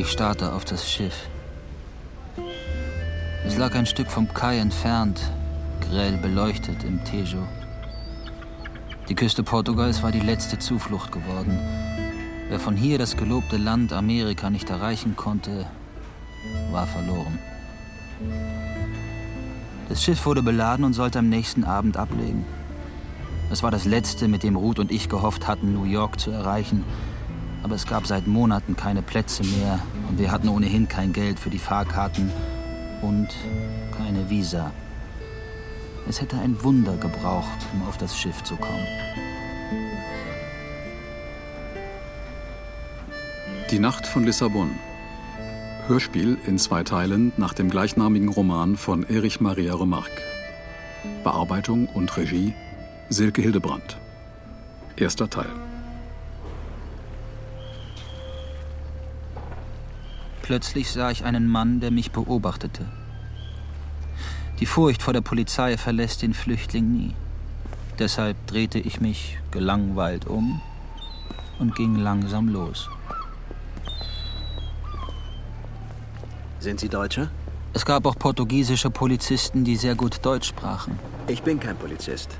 Ich starrte auf das Schiff. Es lag ein Stück vom Kai entfernt, grell beleuchtet im Tejo. Die Küste Portugals war die letzte Zuflucht geworden. Wer von hier das gelobte Land Amerika nicht erreichen konnte, war verloren. Das Schiff wurde beladen und sollte am nächsten Abend ablegen. Es war das letzte, mit dem Ruth und ich gehofft hatten, New York zu erreichen. Aber es gab seit Monaten keine Plätze mehr und wir hatten ohnehin kein Geld für die Fahrkarten und keine Visa. Es hätte ein Wunder gebraucht, um auf das Schiff zu kommen. Die Nacht von Lissabon. Hörspiel in zwei Teilen nach dem gleichnamigen Roman von Erich Maria Remarque. Bearbeitung und Regie Silke Hildebrandt. Erster Teil. Plötzlich sah ich einen Mann, der mich beobachtete. Die Furcht vor der Polizei verlässt den Flüchtling nie. Deshalb drehte ich mich gelangweilt um und ging langsam los. Sind Sie Deutscher? Es gab auch portugiesische Polizisten, die sehr gut Deutsch sprachen. Ich bin kein Polizist.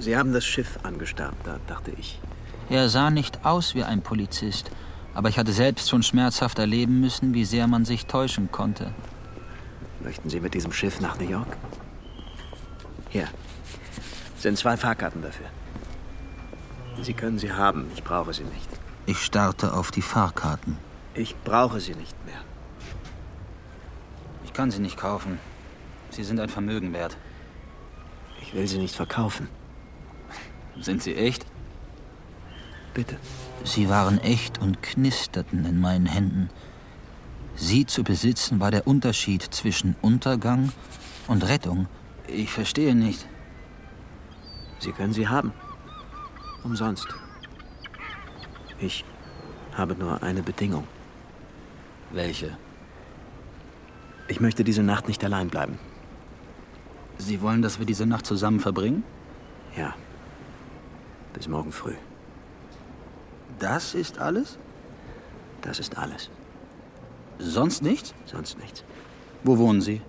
Sie haben das Schiff angestarrt, da dachte ich. Er sah nicht aus wie ein Polizist, aber ich hatte selbst schon schmerzhaft erleben müssen, wie sehr man sich täuschen konnte. Möchten Sie mit diesem Schiff nach New York? Hier. Sind zwei Fahrkarten dafür. Sie können sie haben, ich brauche sie nicht. Ich starrte auf die Fahrkarten. Ich brauche sie nicht mehr. Ich kann sie nicht kaufen. Sie sind ein Vermögen wert. Ich will sie nicht verkaufen. Sind sie echt? Bitte. Sie waren echt und knisterten in meinen Händen. Sie zu besitzen war der Unterschied zwischen Untergang und Rettung. Ich verstehe nicht. Sie können sie haben. Umsonst. Ich habe nur eine Bedingung. Welche? Ich möchte diese Nacht nicht allein bleiben. Sie wollen, dass wir diese Nacht zusammen verbringen? Ja. Bis morgen früh. Das ist alles? Das ist alles. Sonst nichts? Sonst nichts. Wo wohnen Sie?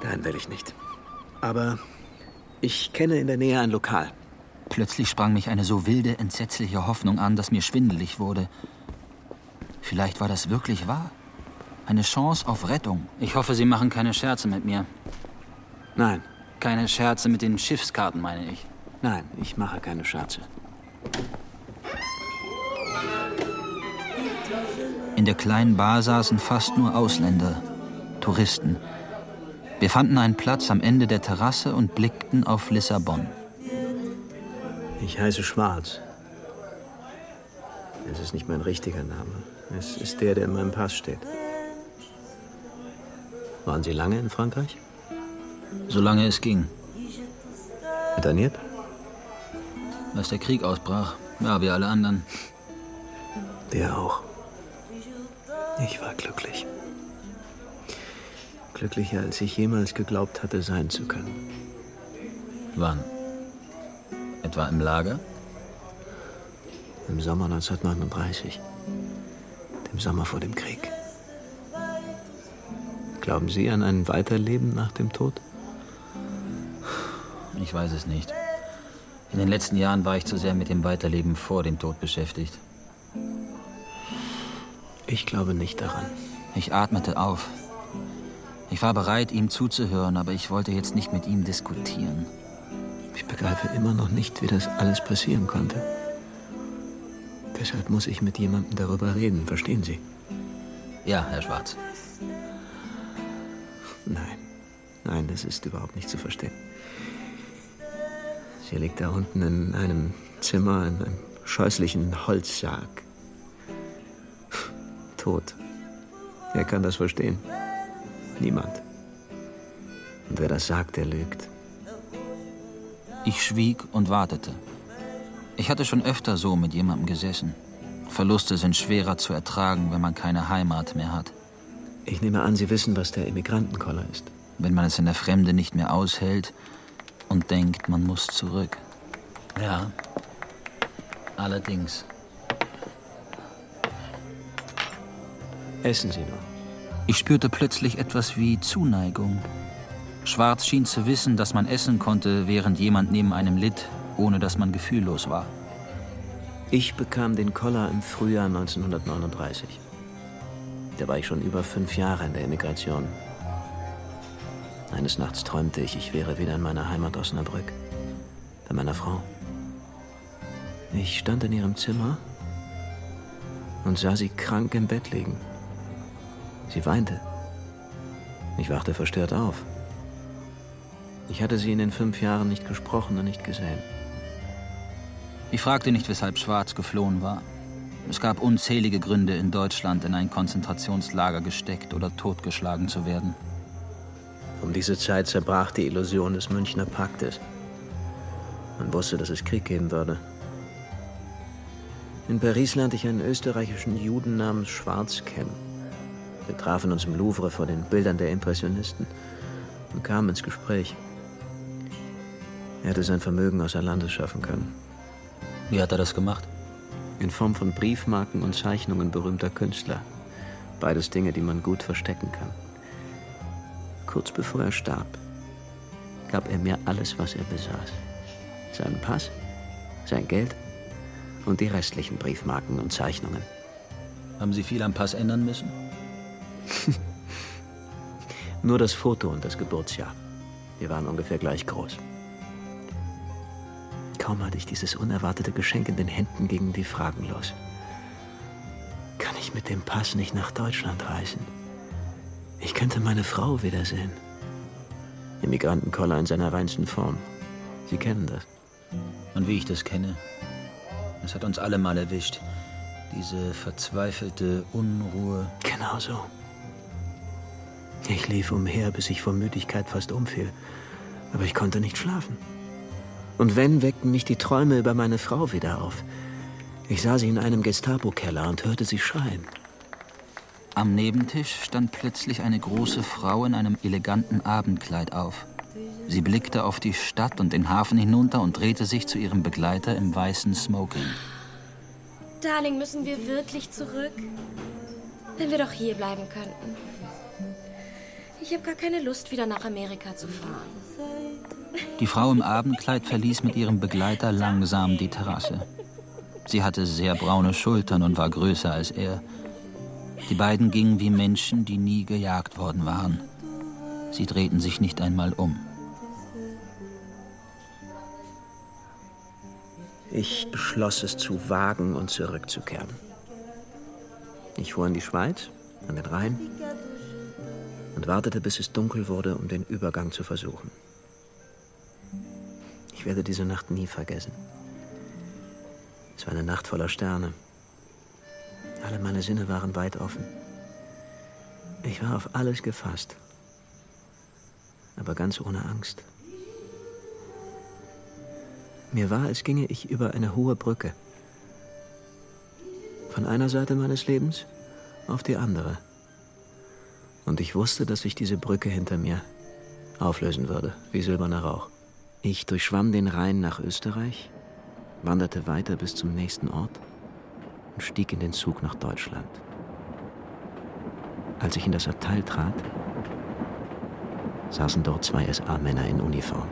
Dahin will ich nicht. Aber ich kenne in der Nähe ein Lokal. Plötzlich sprang mich eine so wilde, entsetzliche Hoffnung an, dass mir schwindelig wurde. Vielleicht war das wirklich wahr. Eine Chance auf Rettung. Ich hoffe, Sie machen keine Scherze mit mir. Nein. Keine Scherze mit den Schiffskarten, meine ich. Nein, ich mache keine Scherze. In der kleinen Bar saßen fast nur Ausländer, Touristen. Wir fanden einen Platz am Ende der Terrasse und blickten auf Lissabon. Ich heiße Schwarz. Es ist nicht mein richtiger Name. Es ist der, der in meinem Pass steht. Waren Sie lange in Frankreich? Solange es ging. Interniert? Als der Krieg ausbrach. Ja, wie alle anderen. Der auch. Ich war glücklich. Glücklicher, als ich jemals geglaubt hatte, sein zu können. Wann? Etwa im Lager? Im Sommer 1939. Dem Sommer vor dem Krieg. Glauben Sie an ein Weiterleben nach dem Tod? Ich weiß es nicht. In den letzten Jahren war ich zu sehr mit dem Weiterleben vor dem Tod beschäftigt. Ich glaube nicht daran. Ich atmete auf. Ich war bereit, ihm zuzuhören, aber ich wollte jetzt nicht mit ihm diskutieren. Ich begreife immer noch nicht, wie das alles passieren konnte. Deshalb muss ich mit jemandem darüber reden, verstehen Sie? Ja, Herr Schwarz. Nein, nein, das ist überhaupt nicht zu verstehen. Sie liegt da unten in einem Zimmer in einem scheußlichen Holzsarg. Tot. Wer kann das verstehen? Niemand. Und wer das sagt, der lügt. Ich schwieg und wartete. Ich hatte schon öfter so mit jemandem gesessen. Verluste sind schwerer zu ertragen, wenn man keine Heimat mehr hat. Ich nehme an, Sie wissen, was der Immigrantenkoller ist. Wenn man es in der Fremde nicht mehr aushält und denkt, man muss zurück. Ja, allerdings. Essen Sie nur. Ich spürte plötzlich etwas wie Zuneigung. Schwarz schien zu wissen, dass man essen konnte, während jemand neben einem litt, ohne dass man gefühllos war. Ich bekam den Koller im Frühjahr 1939. Da war ich schon über fünf Jahre in der Emigration. Eines Nachts träumte ich, ich wäre wieder in meiner Heimat Osnabrück. Bei meiner Frau. Ich stand in ihrem Zimmer und sah sie krank im Bett liegen. Sie weinte. Ich wachte verstört auf. Ich hatte sie in den fünf Jahren nicht gesprochen und nicht gesehen. Ich fragte nicht, weshalb Schwarz geflohen war. Es gab unzählige Gründe, in Deutschland in ein Konzentrationslager gesteckt oder totgeschlagen zu werden. Um diese Zeit zerbrach die Illusion des Münchner Paktes. Man wusste, dass es Krieg geben würde. In Paris lernte ich einen österreichischen Juden namens Schwarz kennen. Wir trafen uns im Louvre vor den Bildern der Impressionisten und kamen ins Gespräch. Er hätte sein Vermögen außer Landes schaffen können. Wie hat er das gemacht? In Form von Briefmarken und Zeichnungen berühmter Künstler. Beides Dinge, die man gut verstecken kann. Kurz bevor er starb, gab er mir alles, was er besaß. Seinen Pass, sein Geld und die restlichen Briefmarken und Zeichnungen. Haben Sie viel am Pass ändern müssen? Nur das Foto und das Geburtsjahr. Wir waren ungefähr gleich groß. Kaum hatte ich dieses unerwartete Geschenk in den Händen, gingen die Fragen los. Kann ich mit dem Pass nicht nach Deutschland reisen? Ich könnte meine Frau wiedersehen. Immigrantenkoller in seiner reinsten Form. Sie kennen das. Und wie ich das kenne. Es hat uns alle mal erwischt. Diese verzweifelte Unruhe. Genau so. Ich lief umher, bis ich vor Müdigkeit fast umfiel. Aber ich konnte nicht schlafen. Und wenn, weckten mich die Träume über meine Frau wieder auf. Ich sah sie in einem Gestapo-Keller und hörte sie schreien. Am Nebentisch stand plötzlich eine große Frau in einem eleganten Abendkleid auf. Sie blickte auf die Stadt und den Hafen hinunter und drehte sich zu ihrem Begleiter im weißen Smoking. Darling, müssen wir wirklich zurück? Wenn wir doch hier bleiben könnten. Ich habe gar keine Lust, wieder nach Amerika zu fahren. Die Frau im Abendkleid verließ mit ihrem Begleiter langsam die Terrasse. Sie hatte sehr braune Schultern und war größer als er. Die beiden gingen wie Menschen, die nie gejagt worden waren. Sie drehten sich nicht einmal um. Ich beschloss es zu wagen und zurückzukehren. Ich fuhr in die Schweiz, an den Rhein und wartete, bis es dunkel wurde, um den Übergang zu versuchen. Ich werde diese Nacht nie vergessen. Es war eine Nacht voller Sterne. Alle meine Sinne waren weit offen. Ich war auf alles gefasst, aber ganz ohne Angst. Mir war, als ginge ich über eine hohe Brücke. Von einer Seite meines Lebens auf die andere. Und ich wusste, dass sich diese Brücke hinter mir auflösen würde, wie silberner Rauch. Ich durchschwamm den Rhein nach Österreich, wanderte weiter bis zum nächsten Ort und stieg in den Zug nach Deutschland. Als ich in das Abteil trat, saßen dort zwei SA-Männer in Uniform.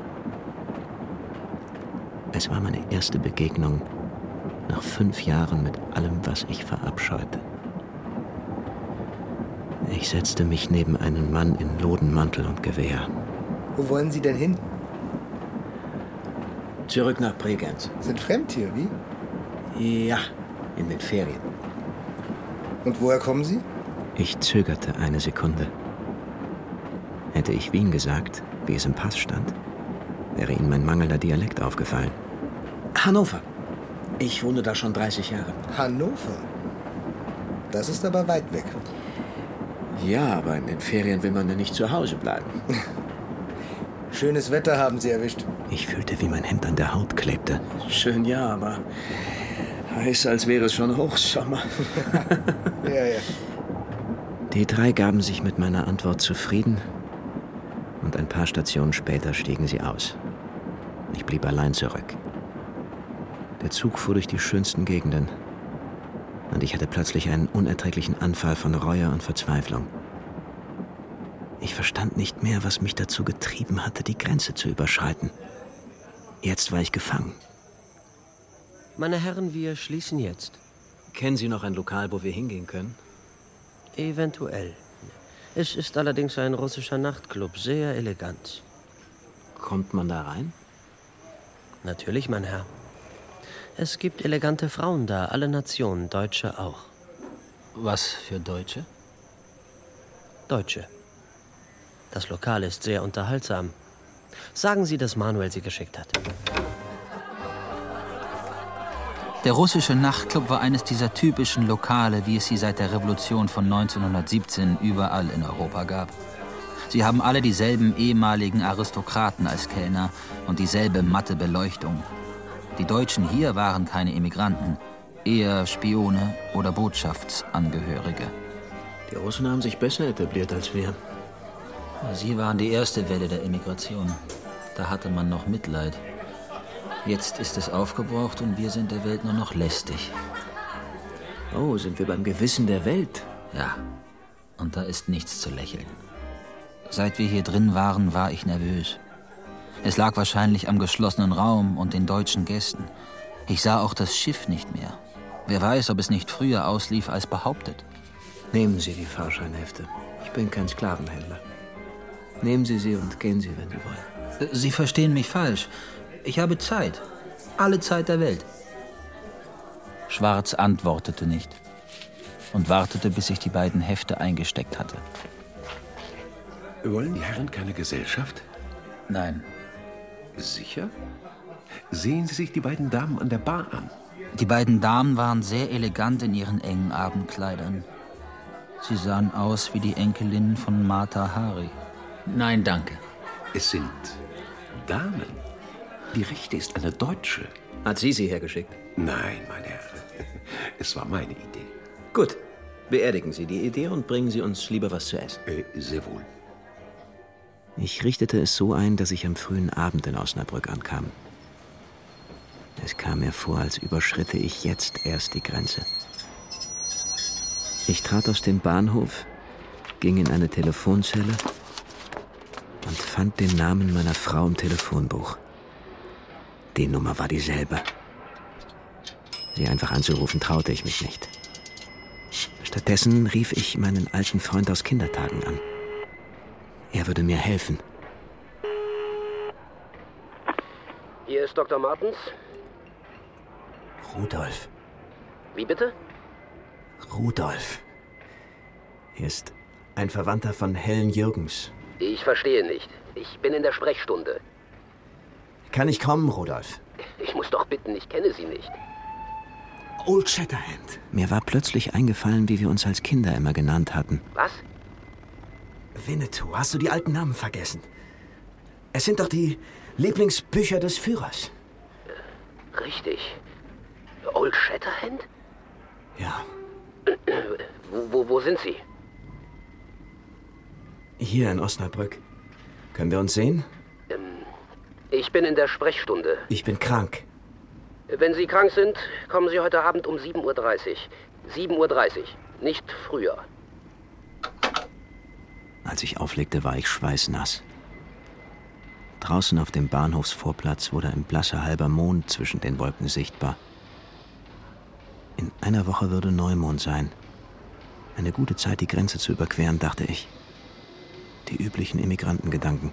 Es war meine erste Begegnung nach fünf Jahren mit allem, was ich verabscheute. Ich setzte mich neben einen Mann in Lodenmantel und Gewehr. Wo wollen Sie denn hin? Zurück nach Bregenz. Sind fremd hier, wie? Ja, in den Ferien. Und woher kommen Sie? Ich zögerte eine Sekunde. Hätte ich Wien gesagt, wie es im Pass stand, wäre Ihnen mein mangelnder Dialekt aufgefallen. Hannover. Ich wohne da schon 30 Jahre. Hannover. Das ist aber weit weg. Ja, aber in den Ferien will man ja nicht zu Hause bleiben. Schönes Wetter haben Sie erwischt. Ich fühlte, wie mein Hemd an der Haut klebte. Schön ja, aber heiß, als wäre es schon Hochsommer. Ja, ja. Die drei gaben sich mit meiner Antwort zufrieden und ein paar Stationen später stiegen sie aus. Ich blieb allein zurück. Der Zug fuhr durch die schönsten Gegenden. Und ich hatte plötzlich einen unerträglichen Anfall von Reue und Verzweiflung. Ich verstand nicht mehr, was mich dazu getrieben hatte, die Grenze zu überschreiten. Jetzt war ich gefangen. Meine Herren, wir schließen jetzt. Kennen Sie noch ein Lokal, wo wir hingehen können? Eventuell. Es ist allerdings ein russischer Nachtclub, sehr elegant. Kommt man da rein? Natürlich, mein Herr. Es gibt elegante Frauen da, alle Nationen, Deutsche auch. Was für Deutsche? Deutsche. Das Lokal ist sehr unterhaltsam. Sagen Sie, dass Manuel Sie geschickt hat. Der russische Nachtclub war eines dieser typischen Lokale, wie es sie seit der Revolution von 1917 überall in Europa gab. Sie haben alle dieselben ehemaligen Aristokraten als Kellner und dieselbe matte Beleuchtung. Die Deutschen hier waren keine Immigranten, eher Spione oder Botschaftsangehörige. Die Russen haben sich besser etabliert als wir. Sie waren die erste Welle der Immigration. Da hatte man noch Mitleid. Jetzt ist es aufgebraucht und wir sind der Welt nur noch lästig. Oh, sind wir beim Gewissen der Welt? Ja, und da ist nichts zu lächeln. Seit wir hier drin waren, war ich nervös. Es lag wahrscheinlich am geschlossenen Raum und den deutschen Gästen. Ich sah auch das Schiff nicht mehr. Wer weiß, ob es nicht früher auslief als behauptet. Nehmen Sie die Fahrscheinhefte. Ich bin kein Sklavenhändler. Nehmen Sie sie und gehen Sie, wenn Sie wollen. Sie verstehen mich falsch. Ich habe Zeit. Alle Zeit der Welt. Schwarz antwortete nicht und wartete, bis ich die beiden Hefte eingesteckt hatte. Wollen die Herren keine Gesellschaft? Nein. Sicher? Sehen Sie sich die beiden Damen an der Bar an. Die beiden Damen waren sehr elegant in ihren engen Abendkleidern. Sie sahen aus wie die Enkelinnen von Martha Hari. Nein, danke. Es sind Damen. Die Rechte ist eine Deutsche. Hat sie sie hergeschickt? Nein, meine Herren. Es war meine Idee. Gut. Beerdigen Sie die Idee und bringen Sie uns lieber was zu essen. Äh, sehr wohl. Ich richtete es so ein, dass ich am frühen Abend in Osnabrück ankam. Es kam mir vor, als überschritte ich jetzt erst die Grenze. Ich trat aus dem Bahnhof, ging in eine Telefonzelle und fand den Namen meiner Frau im Telefonbuch. Die Nummer war dieselbe. Sie einfach anzurufen traute ich mich nicht. Stattdessen rief ich meinen alten Freund aus Kindertagen an. Er würde mir helfen. Hier ist Dr. Martens. Rudolf. Wie bitte? Rudolf. Hier ist ein Verwandter von Helen Jürgens. Ich verstehe nicht. Ich bin in der Sprechstunde. Kann ich kommen, Rudolf? Ich muss doch bitten, ich kenne Sie nicht. Old Shatterhand. Mir war plötzlich eingefallen, wie wir uns als Kinder immer genannt hatten. Was? Winnetou, hast du die alten Namen vergessen? Es sind doch die Lieblingsbücher des Führers. Richtig. Old Shatterhand? Ja, Wo, wo, wo sind Sie? hier in Osnabrück. Können wir uns sehen? Ich bin in der Sprechstunde. Ich bin krank. Wenn Sie krank sind, kommen Sie heute Abend um 7.30 Uhr. 7.30 Uhr, nicht früher. Als ich auflegte, war ich schweißnass. Draußen auf dem Bahnhofsvorplatz wurde ein blasser halber Mond zwischen den Wolken sichtbar. In einer Woche würde Neumond sein. Eine gute Zeit, die Grenze zu überqueren, dachte ich. Die üblichen Immigrantengedanken.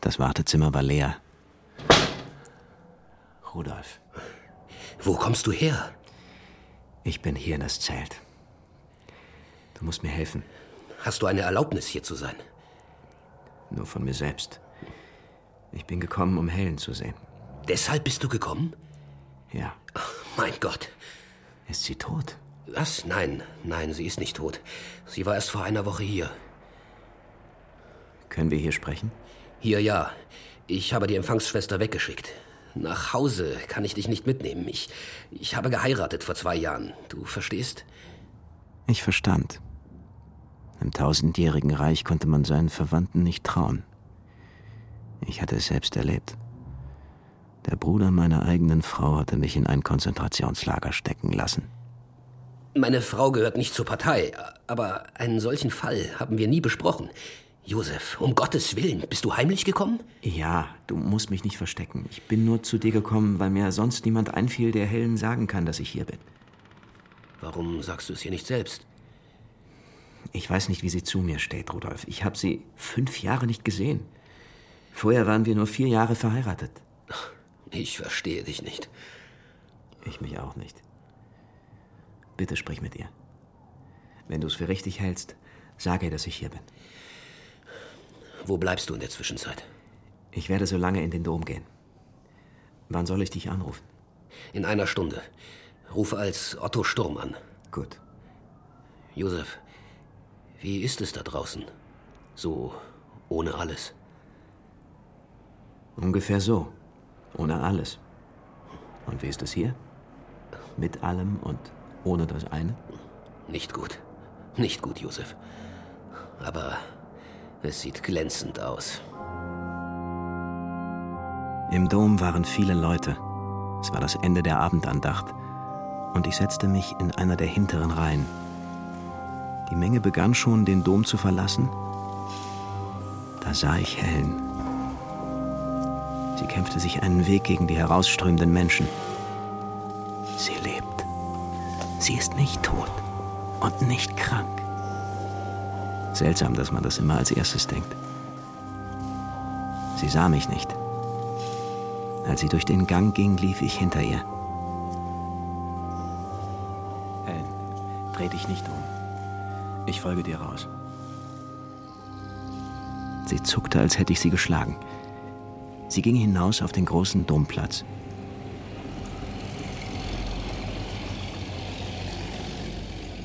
Das Wartezimmer war leer. Rudolf, Wo kommst du her? ich bin hier in das Zelt. Du musst mir helfen. Hast du eine Erlaubnis, hier zu sein? Nur von mir selbst. Ich bin gekommen, um Helen zu sehen. Deshalb bist du gekommen? Ja. Mein Gott. Ist sie tot? Was? Nein, nein, sie ist nicht tot. Sie war erst vor einer Woche hier. Können wir hier sprechen? Hier ja. Ich habe die Empfangsschwester weggeschickt. Nach Hause kann ich dich nicht mitnehmen. Ich, ich habe geheiratet vor zwei Jahren. Du verstehst? Ich verstand. Im tausendjährigen Reich konnte man seinen Verwandten nicht trauen. Ich hatte es selbst erlebt. Der Bruder meiner eigenen Frau hatte mich in ein Konzentrationslager stecken lassen. Meine Frau gehört nicht zur Partei, aber einen solchen Fall haben wir nie besprochen. Josef, um Gottes Willen, bist du heimlich gekommen? Ja, du musst mich nicht verstecken. Ich bin nur zu dir gekommen, weil mir sonst niemand einfiel, der Helen sagen kann, dass ich hier bin. Warum sagst du es ihr nicht selbst? Ich weiß nicht, wie sie zu mir steht, Rudolf. Ich habe sie fünf Jahre nicht gesehen. Vorher waren wir nur vier Jahre verheiratet. Ich verstehe dich nicht. Ich mich auch nicht. Bitte sprich mit ihr. Wenn du es für richtig hältst, sage ihr, dass ich hier bin. Wo bleibst du in der Zwischenzeit? Ich werde so lange in den Dom gehen. Wann soll ich dich anrufen? In einer Stunde. Rufe als Otto Sturm an. Gut. Josef, wie ist es da draußen? So ohne alles. Ungefähr so. Ohne alles. Und wie ist es hier? Mit allem und ohne das eine? Nicht gut. Nicht gut, Josef. Aber es sieht glänzend aus. Im Dom waren viele Leute. Es war das Ende der Abendandacht. Und ich setzte mich in einer der hinteren Reihen. Die Menge begann schon, den Dom zu verlassen. Da sah ich Helen. Sie kämpfte sich einen Weg gegen die herausströmenden Menschen. Sie lebt. Sie ist nicht tot und nicht krank. Seltsam, dass man das immer als erstes denkt. Sie sah mich nicht. Als sie durch den Gang ging, lief ich hinter ihr. Helen, dreh dich nicht um. Ich folge dir raus. Sie zuckte, als hätte ich sie geschlagen. Sie ging hinaus auf den großen Domplatz.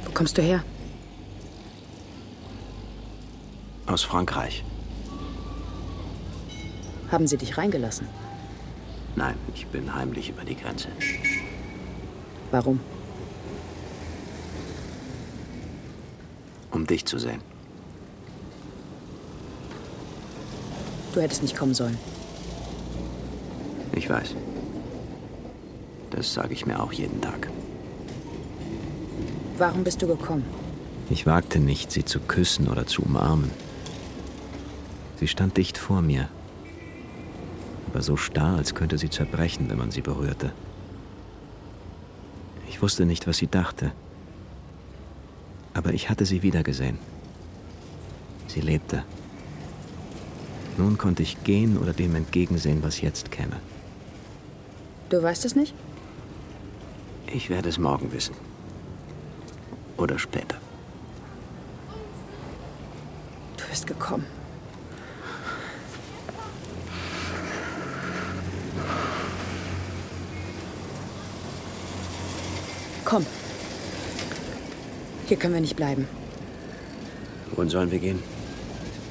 Wo kommst du her? Aus Frankreich. Haben sie dich reingelassen? Nein, ich bin heimlich über die Grenze. Warum? Dich zu sehen. Du hättest nicht kommen sollen. Ich weiß. Das sage ich mir auch jeden Tag. Warum bist du gekommen? Ich wagte nicht, sie zu küssen oder zu umarmen. Sie stand dicht vor mir, aber so starr, als könnte sie zerbrechen, wenn man sie berührte. Ich wusste nicht, was sie dachte, aber ich hatte sie wiedergesehen. Sie lebte. Nun konnte ich gehen oder dem entgegensehen, was jetzt käme. Du weißt es nicht? Ich werde es morgen wissen. Oder später. Du bist gekommen. Komm. Hier können wir nicht bleiben. Wohin sollen wir gehen?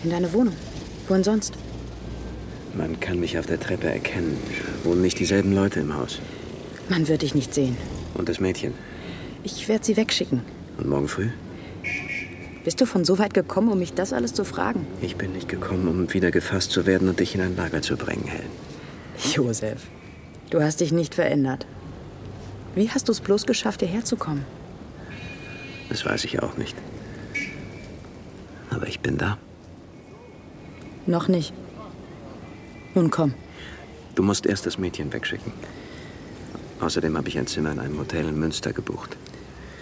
In deine Wohnung. Wohin sonst? Man kann mich auf der Treppe erkennen. Wohnen nicht dieselben Leute im Haus. Man wird dich nicht sehen. Und das Mädchen. Ich werde sie wegschicken. Und morgen früh? Bist du von so weit gekommen, um mich das alles zu fragen? Ich bin nicht gekommen, um wieder gefasst zu werden und dich in ein Lager zu bringen, Helen. Josef, du hast dich nicht verändert. Wie hast du es bloß geschafft, hierher zu kommen? Das weiß ich auch nicht. Aber ich bin da. Noch nicht. Nun komm. Du musst erst das Mädchen wegschicken. Außerdem habe ich ein Zimmer in einem Hotel in Münster gebucht.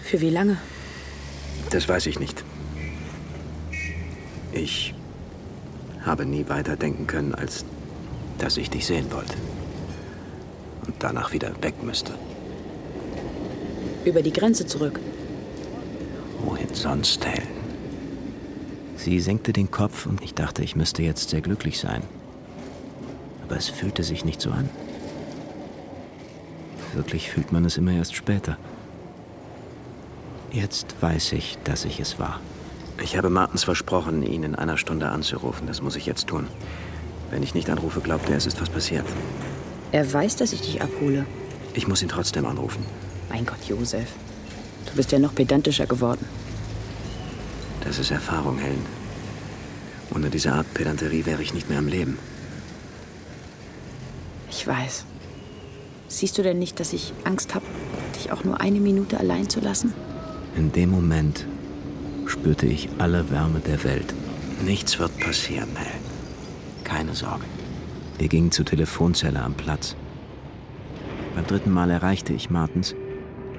Für wie lange? Das weiß ich nicht. Ich habe nie weiter denken können, als dass ich dich sehen wollte. Und danach wieder weg müsste. Über die Grenze zurück. Wohin sonst, Helen? Sie senkte den Kopf und ich dachte, ich müsste jetzt sehr glücklich sein. Aber es fühlte sich nicht so an. Wirklich fühlt man es immer erst später. Jetzt weiß ich, dass ich es war. Ich habe Martens versprochen, ihn in einer Stunde anzurufen. Das muss ich jetzt tun. Wenn ich nicht anrufe, glaubt er, es ist was passiert. Er weiß, dass ich dich abhole. Ich muss ihn trotzdem anrufen. Mein Gott, Josef. Du bist ja noch pedantischer geworden. Das ist Erfahrung, Helen. Ohne diese Art Pedanterie wäre ich nicht mehr am Leben. Ich weiß. Siehst du denn nicht, dass ich Angst habe, dich auch nur eine Minute allein zu lassen? In dem Moment spürte ich alle Wärme der Welt. Nichts wird passieren, Mel. Keine Sorge. Wir gingen zur Telefonzelle am Platz. Beim dritten Mal erreichte ich Martens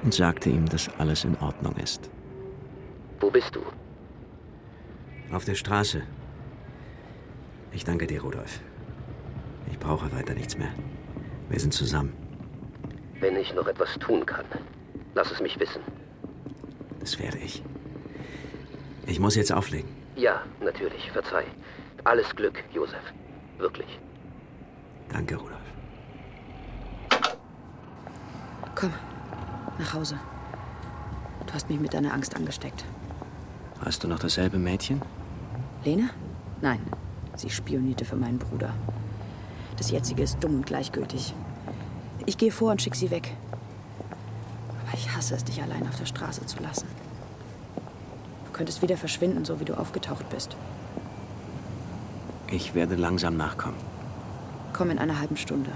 und sagte ihm, dass alles in Ordnung ist. Wo bist du? Auf der Straße. Ich danke dir, Rudolf. Ich brauche weiter nichts mehr. Wir sind zusammen. Wenn ich noch etwas tun kann, lass es mich wissen. Das werde ich. Ich muss jetzt auflegen. Ja, natürlich, verzeih. Alles Glück, Josef. Wirklich. Danke, Rudolf. Komm, nach Hause. Du hast mich mit deiner Angst angesteckt. Hast du noch dasselbe Mädchen? Lena? Nein, sie spionierte für meinen Bruder. Das jetzige ist dumm und gleichgültig. Ich gehe vor und schick sie weg. Aber ich hasse es, dich allein auf der Straße zu lassen. Du könntest wieder verschwinden, so wie du aufgetaucht bist. Ich werde langsam nachkommen. Komm in einer halben Stunde.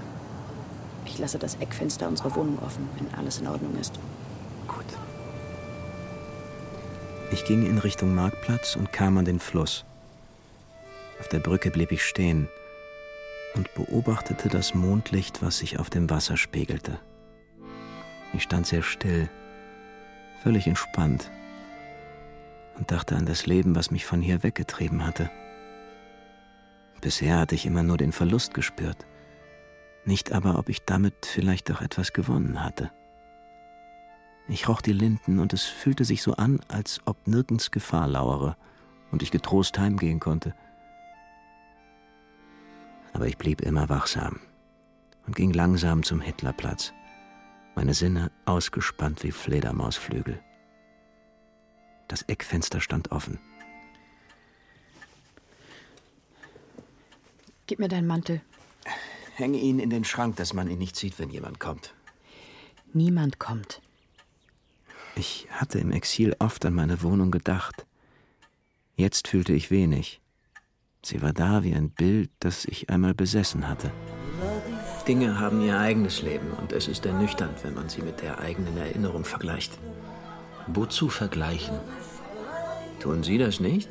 Ich lasse das Eckfenster unserer Wohnung offen, wenn alles in Ordnung ist. Gut. Ich ging in Richtung Marktplatz und kam an den Fluss. Auf der Brücke blieb ich stehen und beobachtete das Mondlicht, was sich auf dem Wasser spiegelte. Ich stand sehr still, völlig entspannt und dachte an das Leben, was mich von hier weggetrieben hatte. Bisher hatte ich immer nur den Verlust gespürt, nicht aber, ob ich damit vielleicht doch etwas gewonnen hatte. Ich roch die Linden und es fühlte sich so an, als ob nirgends Gefahr lauere und ich getrost heimgehen konnte. Aber ich blieb immer wachsam und ging langsam zum Hitlerplatz, meine Sinne ausgespannt wie Fledermausflügel. Das Eckfenster stand offen. Gib mir deinen Mantel. Hänge ihn in den Schrank, dass man ihn nicht sieht, wenn jemand kommt. Niemand kommt. Ich hatte im Exil oft an meine Wohnung gedacht. Jetzt fühlte ich wenig. Sie war da wie ein Bild, das ich einmal besessen hatte. Dinge haben ihr eigenes Leben und es ist ernüchternd, wenn man sie mit der eigenen Erinnerung vergleicht. Wozu vergleichen? Tun Sie das nicht?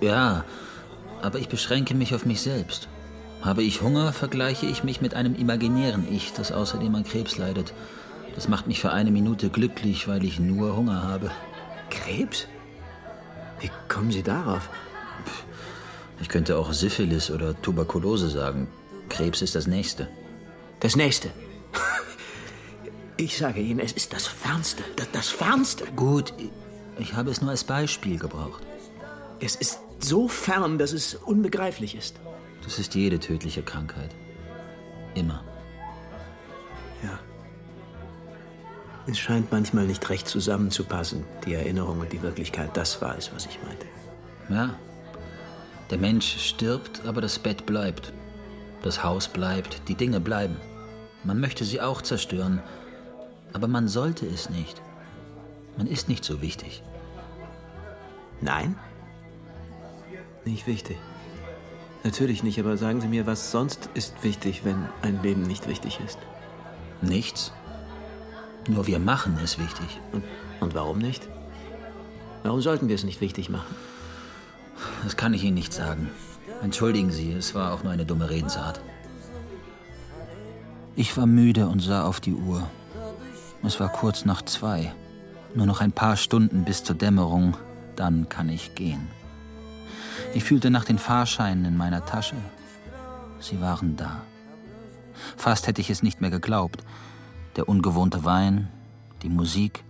Ja, aber ich beschränke mich auf mich selbst. Habe ich Hunger, vergleiche ich mich mit einem imaginären Ich, das außerdem an Krebs leidet. Das macht mich für eine Minute glücklich, weil ich nur Hunger habe. Krebs? Wie kommen Sie darauf? Ich könnte auch Syphilis oder Tuberkulose sagen. Krebs ist das Nächste. Das Nächste. Ich sage Ihnen, es ist das Fernste. Das, das Fernste. Gut, ich habe es nur als Beispiel gebraucht. Es ist so fern, dass es unbegreiflich ist. Das ist jede tödliche Krankheit. Immer. Ja. Es scheint manchmal nicht recht zusammenzupassen, die Erinnerung und die Wirklichkeit. Das war es, was ich meinte. Ja. Der Mensch stirbt, aber das Bett bleibt. Das Haus bleibt, die Dinge bleiben. Man möchte sie auch zerstören, aber man sollte es nicht. Man ist nicht so wichtig. Nein? Nicht wichtig. Natürlich nicht, aber sagen Sie mir, was sonst ist wichtig, wenn ein Leben nicht wichtig ist? Nichts. Nur wir machen es wichtig. Und, und warum nicht? Warum sollten wir es nicht wichtig machen? Das kann ich Ihnen nicht sagen. Entschuldigen Sie, es war auch nur eine dumme Redensart. Ich war müde und sah auf die Uhr. Es war kurz nach zwei. Nur noch ein paar Stunden bis zur Dämmerung, dann kann ich gehen. Ich fühlte nach den Fahrscheinen in meiner Tasche. Sie waren da. Fast hätte ich es nicht mehr geglaubt. Der ungewohnte Wein, die Musik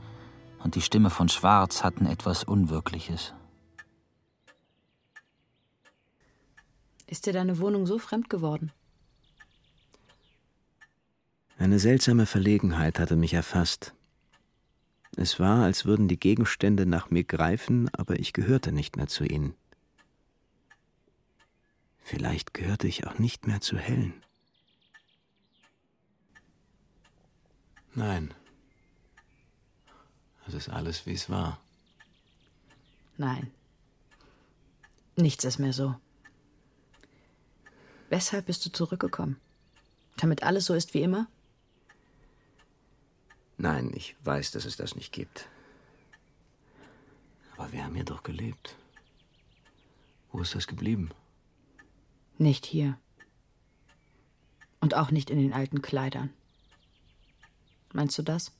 und die Stimme von Schwarz hatten etwas Unwirkliches. Ist dir deine Wohnung so fremd geworden? Eine seltsame Verlegenheit hatte mich erfasst. Es war, als würden die Gegenstände nach mir greifen, aber ich gehörte nicht mehr zu ihnen. Vielleicht gehörte ich auch nicht mehr zu Helen. Nein. Es ist alles, wie es war. Nein. Nichts ist mehr so. Weshalb bist du zurückgekommen? Damit alles so ist wie immer? Nein, ich weiß, dass es das nicht gibt. Aber wir haben hier doch gelebt. Wo ist das geblieben? Nicht hier. Und auch nicht in den alten Kleidern. Meinst du das?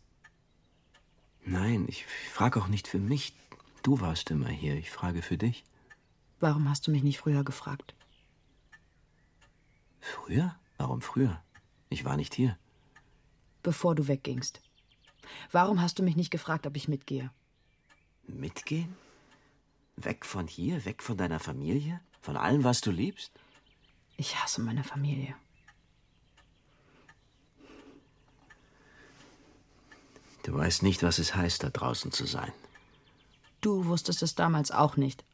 Nein, ich frage auch nicht für mich. Du warst immer hier. Ich frage für dich. Warum hast du mich nicht früher gefragt? Früher? Warum früher? Ich war nicht hier. Bevor du weggingst. Warum hast du mich nicht gefragt, ob ich mitgehe? Mitgehen? Weg von hier? Weg von deiner Familie? Von allem, was du liebst? Ich hasse meine Familie. Du weißt nicht, was es heißt, da draußen zu sein. Du wusstest es damals auch nicht.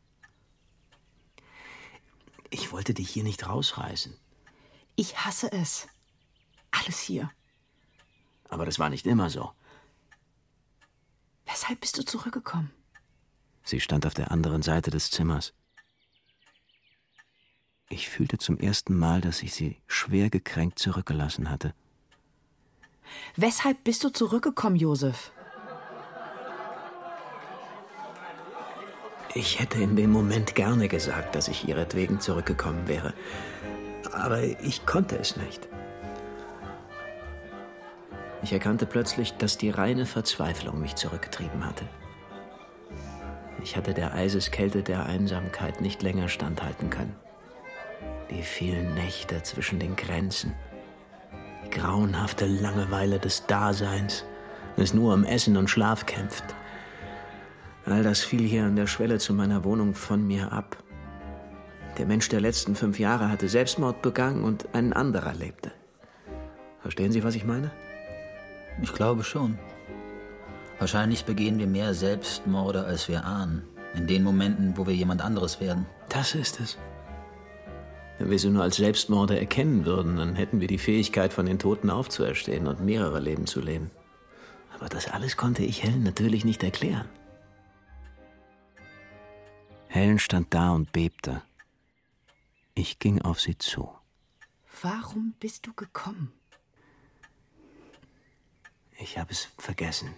Ich wollte dich hier nicht rausreißen. Ich hasse es. Alles hier. Aber das war nicht immer so. Weshalb bist du zurückgekommen? Sie stand auf der anderen Seite des Zimmers. Ich fühlte zum ersten Mal, dass ich sie schwer gekränkt zurückgelassen hatte. Weshalb bist du zurückgekommen, Josef? Ich hätte in dem Moment gerne gesagt, dass ich ihretwegen zurückgekommen wäre. Aber ich konnte es nicht. Ich erkannte plötzlich, dass die reine Verzweiflung mich zurückgetrieben hatte. Ich hatte der Eiseskälte der Einsamkeit nicht länger standhalten können. Die vielen Nächte zwischen den Grenzen, die grauenhafte Langeweile des Daseins, das nur um Essen und Schlaf kämpft. All das fiel hier an der Schwelle zu meiner Wohnung von mir ab. Der Mensch der letzten fünf Jahre hatte Selbstmord begangen und ein anderer lebte. Verstehen Sie, was ich meine? Ich glaube schon. Wahrscheinlich begehen wir mehr Selbstmorde, als wir ahnen. In den Momenten, wo wir jemand anderes werden. Das ist es. Wenn wir sie nur als Selbstmorde erkennen würden, dann hätten wir die Fähigkeit, von den Toten aufzuerstehen und mehrere Leben zu leben. Aber das alles konnte ich Helen natürlich nicht erklären. Helen stand da und bebte. Ich ging auf sie zu. Warum bist du gekommen? Ich habe es vergessen.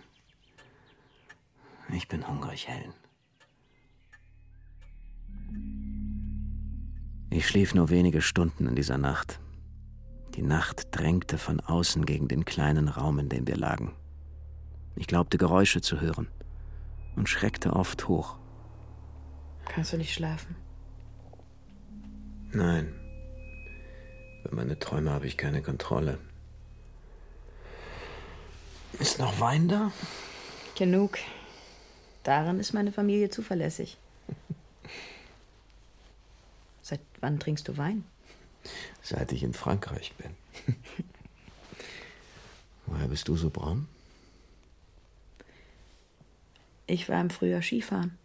Ich bin hungrig, Helen. Ich schlief nur wenige Stunden in dieser Nacht. Die Nacht drängte von außen gegen den kleinen Raum, in dem wir lagen. Ich glaubte Geräusche zu hören und schreckte oft hoch. Kannst du nicht schlafen? Nein. Über meine Träume habe ich keine Kontrolle. Ist noch Wein da? Genug. Daran ist meine Familie zuverlässig. Seit wann trinkst du Wein? Seit ich in Frankreich bin. Woher bist du so braun? Ich war im Frühjahr Skifahren.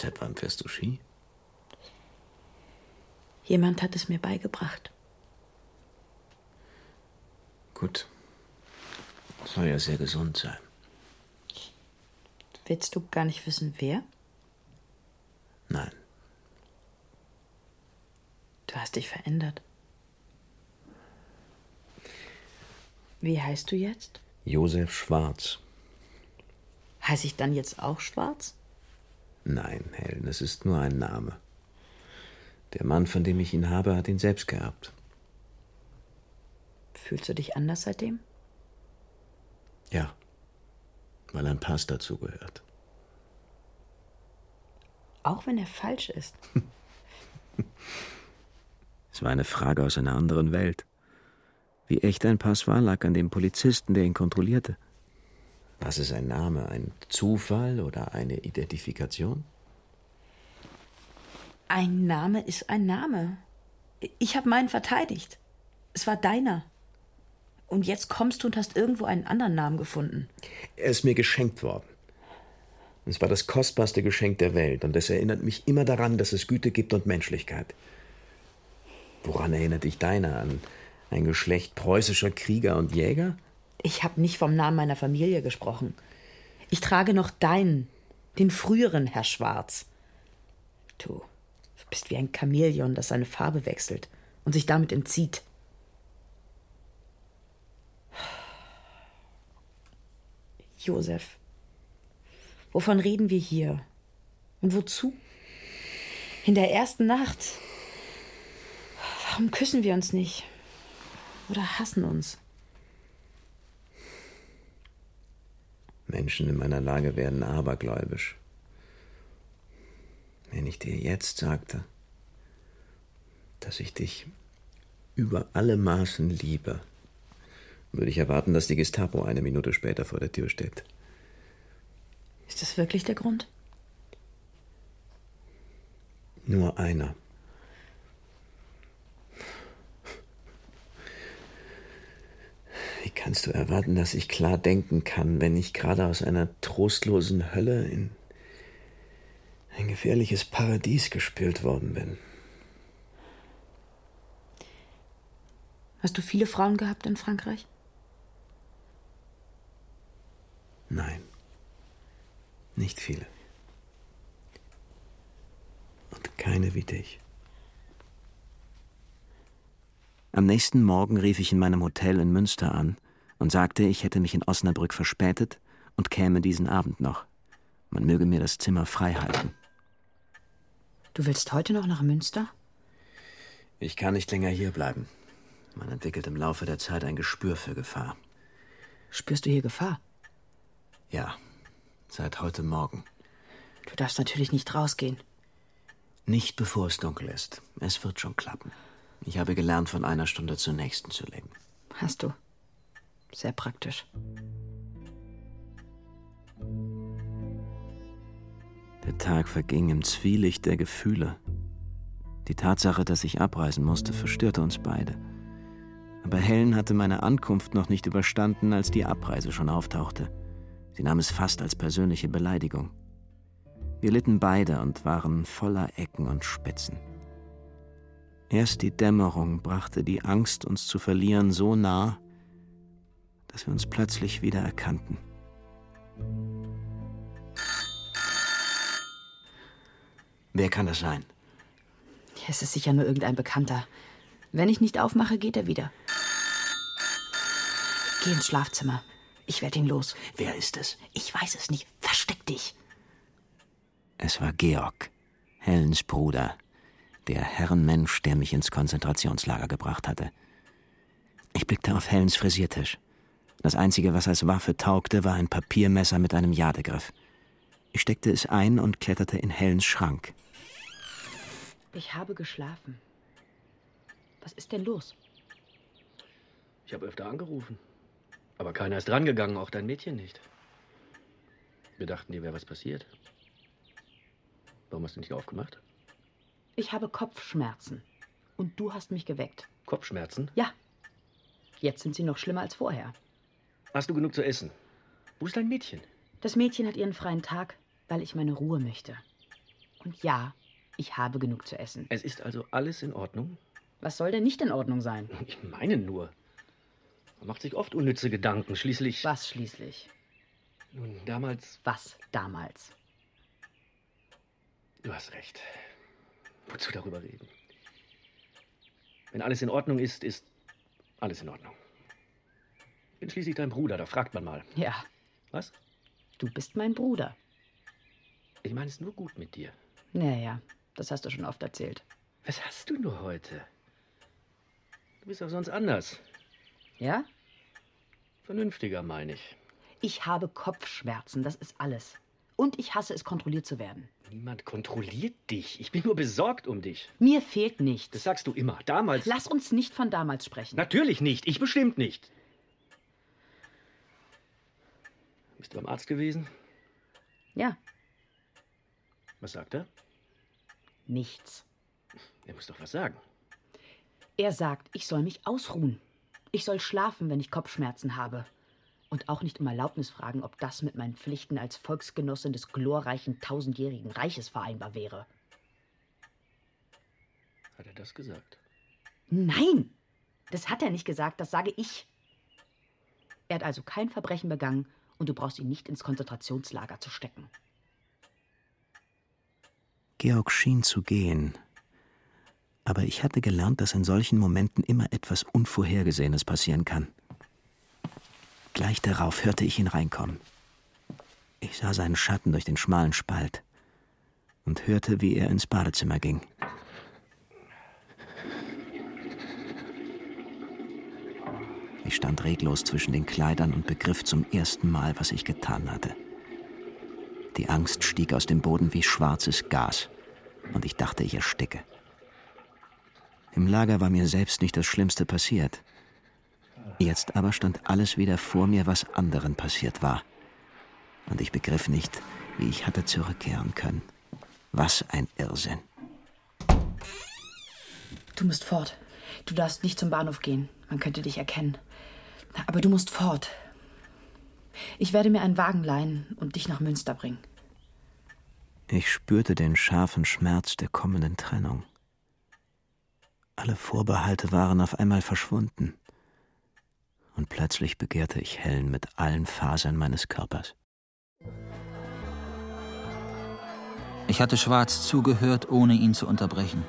Seit wann fährst du Ski? Jemand hat es mir beigebracht. Gut. Soll ja sehr gesund sein. Willst du gar nicht wissen, wer? Nein. Du hast dich verändert. Wie heißt du jetzt? Josef Schwarz. Heiße ich dann jetzt auch Schwarz? Nein, Helen, es ist nur ein Name. Der Mann, von dem ich ihn habe, hat ihn selbst geerbt. Fühlst du dich anders seitdem? Ja, weil ein Pass dazu gehört. Auch wenn er falsch ist. es war eine Frage aus einer anderen Welt. Wie echt ein Pass war, lag an dem Polizisten, der ihn kontrollierte. Was ist ein Name? Ein Zufall oder eine Identifikation? Ein Name ist ein Name. Ich habe meinen verteidigt. Es war deiner. Und jetzt kommst du und hast irgendwo einen anderen Namen gefunden. Er ist mir geschenkt worden. Es war das kostbarste Geschenk der Welt und es erinnert mich immer daran, dass es Güte gibt und Menschlichkeit. Woran erinnert dich deiner? An ein Geschlecht preußischer Krieger und Jäger? Ich habe nicht vom Namen meiner Familie gesprochen. Ich trage noch deinen, den früheren Herr Schwarz. Du, bist wie ein Chamäleon, das seine Farbe wechselt und sich damit entzieht. Josef, wovon reden wir hier? Und wozu? In der ersten Nacht. Warum küssen wir uns nicht? Oder hassen uns? Menschen in meiner Lage werden abergläubisch. Wenn ich dir jetzt sagte, dass ich dich über alle Maßen liebe, würde ich erwarten, dass die Gestapo eine Minute später vor der Tür steht. Ist das wirklich der Grund? Nur einer. Kannst du erwarten, dass ich klar denken kann, wenn ich gerade aus einer trostlosen Hölle in ein gefährliches Paradies gespült worden bin? Hast du viele Frauen gehabt in Frankreich? Nein, nicht viele. Und keine wie dich. Am nächsten Morgen rief ich in meinem Hotel in Münster an und sagte, ich hätte mich in Osnabrück verspätet und käme diesen Abend noch. Man möge mir das Zimmer frei halten. Du willst heute noch nach Münster? Ich kann nicht länger hier bleiben. Man entwickelt im Laufe der Zeit ein Gespür für Gefahr. Spürst du hier Gefahr? Ja, seit heute Morgen. Du darfst natürlich nicht rausgehen. Nicht bevor es dunkel ist. Es wird schon klappen. Ich habe gelernt, von einer Stunde zur nächsten zu leben. Hast du. Sehr praktisch. Der Tag verging im Zwielicht der Gefühle. Die Tatsache, dass ich abreisen musste, verstörte uns beide. Aber Helen hatte meine Ankunft noch nicht überstanden, als die Abreise schon auftauchte. Sie nahm es fast als persönliche Beleidigung. Wir litten beide und waren voller Ecken und Spitzen. Erst die Dämmerung brachte die Angst, uns zu verlieren, so nah, dass wir uns plötzlich wieder erkannten. Wer kann das sein? Es ist sicher nur irgendein Bekannter. Wenn ich nicht aufmache, geht er wieder. Geh ins Schlafzimmer. Ich werde ihn los. Wer ist es? Ich weiß es nicht. Versteck dich. Es war Georg, Helens Bruder, der Herrenmensch, der mich ins Konzentrationslager gebracht hatte. Ich blickte auf Helens Frisiertisch. Das Einzige, was als Waffe taugte, war ein Papiermesser mit einem Jadegriff. Ich steckte es ein und kletterte in Helens Schrank. Ich habe geschlafen. Was ist denn los? Ich habe öfter angerufen. Aber keiner ist drangegangen, auch dein Mädchen nicht. Wir dachten, dir wäre was passiert. Warum hast du nicht aufgemacht? Ich habe Kopfschmerzen. Und du hast mich geweckt. Kopfschmerzen? Ja. Jetzt sind sie noch schlimmer als vorher. Hast du genug zu essen? Wo ist dein Mädchen? Das Mädchen hat ihren freien Tag, weil ich meine Ruhe möchte. Und ja, ich habe genug zu essen. Es ist also alles in Ordnung? Was soll denn nicht in Ordnung sein? Ich meine nur. Man macht sich oft unnütze Gedanken. Schließlich. Was schließlich? Nun, damals. Was damals? Du hast recht. Wozu darüber reden? Wenn alles in Ordnung ist, ist alles in Ordnung. Ich bin schließlich dein Bruder, da fragt man mal. Ja. Was? Du bist mein Bruder. Ich meine es nur gut mit dir. Naja, das hast du schon oft erzählt. Was hast du nur heute? Du bist doch sonst anders. Ja? Vernünftiger, meine ich. Ich habe Kopfschmerzen, das ist alles. Und ich hasse es, kontrolliert zu werden. Niemand kontrolliert dich. Ich bin nur besorgt um dich. Mir fehlt nichts. Das sagst du immer. Damals. Lass uns nicht von damals sprechen. Natürlich nicht. Ich bestimmt nicht. Bist du beim Arzt gewesen? Ja. Was sagt er? Nichts. Er muss doch was sagen. Er sagt, ich soll mich ausruhen. Ich soll schlafen, wenn ich Kopfschmerzen habe. Und auch nicht um Erlaubnis fragen, ob das mit meinen Pflichten als Volksgenossin des glorreichen tausendjährigen Reiches vereinbar wäre. Hat er das gesagt? Nein! Das hat er nicht gesagt, das sage ich. Er hat also kein Verbrechen begangen und du brauchst ihn nicht ins Konzentrationslager zu stecken. Georg schien zu gehen. Aber ich hatte gelernt, dass in solchen Momenten immer etwas Unvorhergesehenes passieren kann. Gleich darauf hörte ich ihn reinkommen. Ich sah seinen Schatten durch den schmalen Spalt und hörte, wie er ins Badezimmer ging. Ich stand reglos zwischen den Kleidern und begriff zum ersten Mal, was ich getan hatte. Die Angst stieg aus dem Boden wie schwarzes Gas, und ich dachte, ich ersticke. Im Lager war mir selbst nicht das Schlimmste passiert. Jetzt aber stand alles wieder vor mir, was anderen passiert war. Und ich begriff nicht, wie ich hatte zurückkehren können. Was ein Irrsinn. Du musst fort. Du darfst nicht zum Bahnhof gehen. Man könnte dich erkennen. Aber du musst fort. Ich werde mir einen Wagen leihen und dich nach Münster bringen. Ich spürte den scharfen Schmerz der kommenden Trennung. Alle Vorbehalte waren auf einmal verschwunden. Und plötzlich begehrte ich Helen mit allen Fasern meines Körpers. Ich hatte Schwarz zugehört, ohne ihn zu unterbrechen.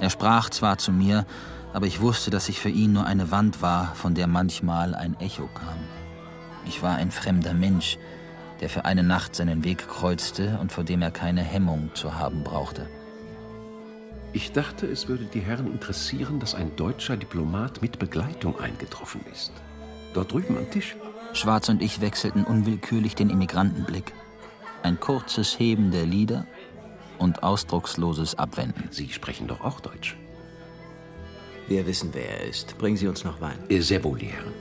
Er sprach zwar zu mir, aber ich wusste, dass ich für ihn nur eine Wand war, von der manchmal ein Echo kam. Ich war ein fremder Mensch, der für eine Nacht seinen Weg kreuzte und vor dem er keine Hemmung zu haben brauchte. Ich dachte, es würde die Herren interessieren, dass ein deutscher Diplomat mit Begleitung eingetroffen ist. Dort drüben am Tisch. Schwarz und ich wechselten unwillkürlich den Immigrantenblick. Ein kurzes Heben der Lider und ausdrucksloses Abwenden. Sie sprechen doch auch Deutsch. Wir wissen, wer er ist. Bringen Sie uns noch Wein. Sehr wohl, die Herren.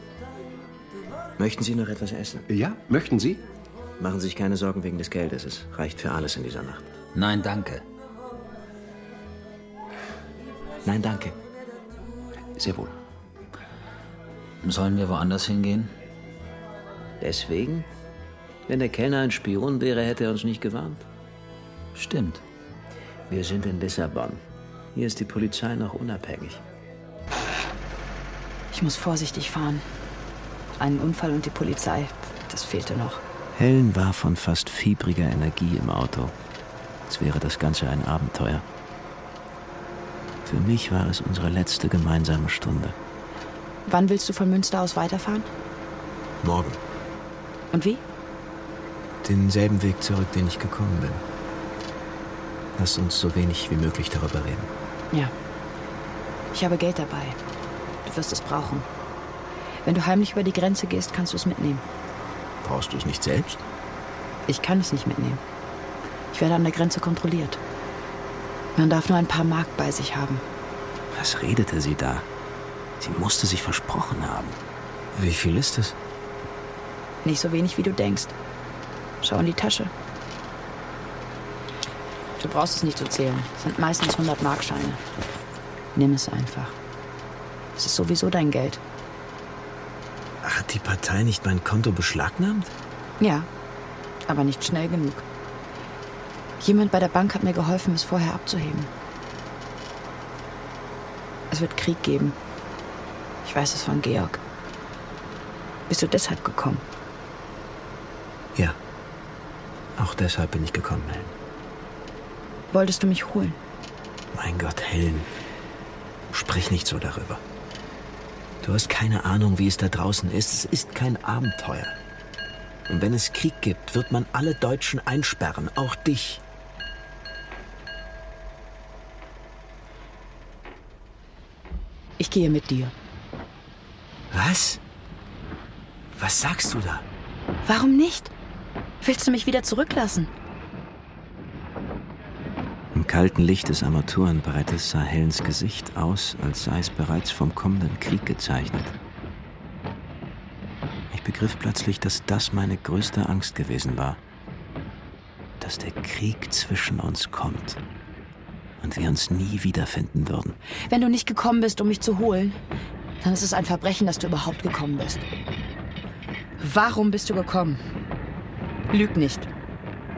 Möchten Sie noch etwas essen? Ja, möchten Sie? Machen Sie sich keine Sorgen wegen des Geldes. Es reicht für alles in dieser Nacht. Nein, danke. Nein, danke. Sehr wohl. Sollen wir woanders hingehen? Deswegen? Wenn der Kellner ein Spion wäre, hätte er uns nicht gewarnt. Stimmt. Wir sind in Lissabon. Hier ist die Polizei noch unabhängig. Ich muss vorsichtig fahren. Einen Unfall und die Polizei, das fehlte noch. Helen war von fast fiebriger Energie im Auto. Als wäre das Ganze ein Abenteuer. Für mich war es unsere letzte gemeinsame Stunde. Wann willst du von Münster aus weiterfahren? Morgen. Und wie? Denselben Weg zurück, den ich gekommen bin. Lass uns so wenig wie möglich darüber reden. Ja. Ich habe Geld dabei. Du wirst es brauchen. Wenn du heimlich über die Grenze gehst, kannst du es mitnehmen. Brauchst du es nicht selbst? Ich kann es nicht mitnehmen. Ich werde an der Grenze kontrolliert. Man darf nur ein paar Mark bei sich haben. Was redete sie da? Sie musste sich versprochen haben. Wie viel ist es? Nicht so wenig, wie du denkst. Schau in die Tasche. Du brauchst es nicht zu zählen. Es sind meistens 100 Markscheine. Nimm es einfach. Es ist sowieso dein Geld. Hat die Partei nicht mein Konto beschlagnahmt? Ja, aber nicht schnell genug. Jemand bei der Bank hat mir geholfen, es vorher abzuheben. Es wird Krieg geben. Ich weiß es von Georg. Bist du deshalb gekommen? Ja. Auch deshalb bin ich gekommen, Helen. Wolltest du mich holen? Mein Gott, Helen. Sprich nicht so darüber. Du hast keine Ahnung, wie es da draußen ist. Es ist kein Abenteuer. Und wenn es Krieg gibt, wird man alle Deutschen einsperren, auch dich. Ich gehe mit dir. Was? Was sagst du da? Warum nicht? Willst du mich wieder zurücklassen? Im kalten Licht des Armaturenbreites sah Helens Gesicht aus, als sei es bereits vom kommenden Krieg gezeichnet. Ich begriff plötzlich, dass das meine größte Angst gewesen war. Dass der Krieg zwischen uns kommt und wir uns nie wiederfinden würden. Wenn du nicht gekommen bist, um mich zu holen, dann ist es ein Verbrechen, dass du überhaupt gekommen bist. Warum bist du gekommen? Lüg nicht.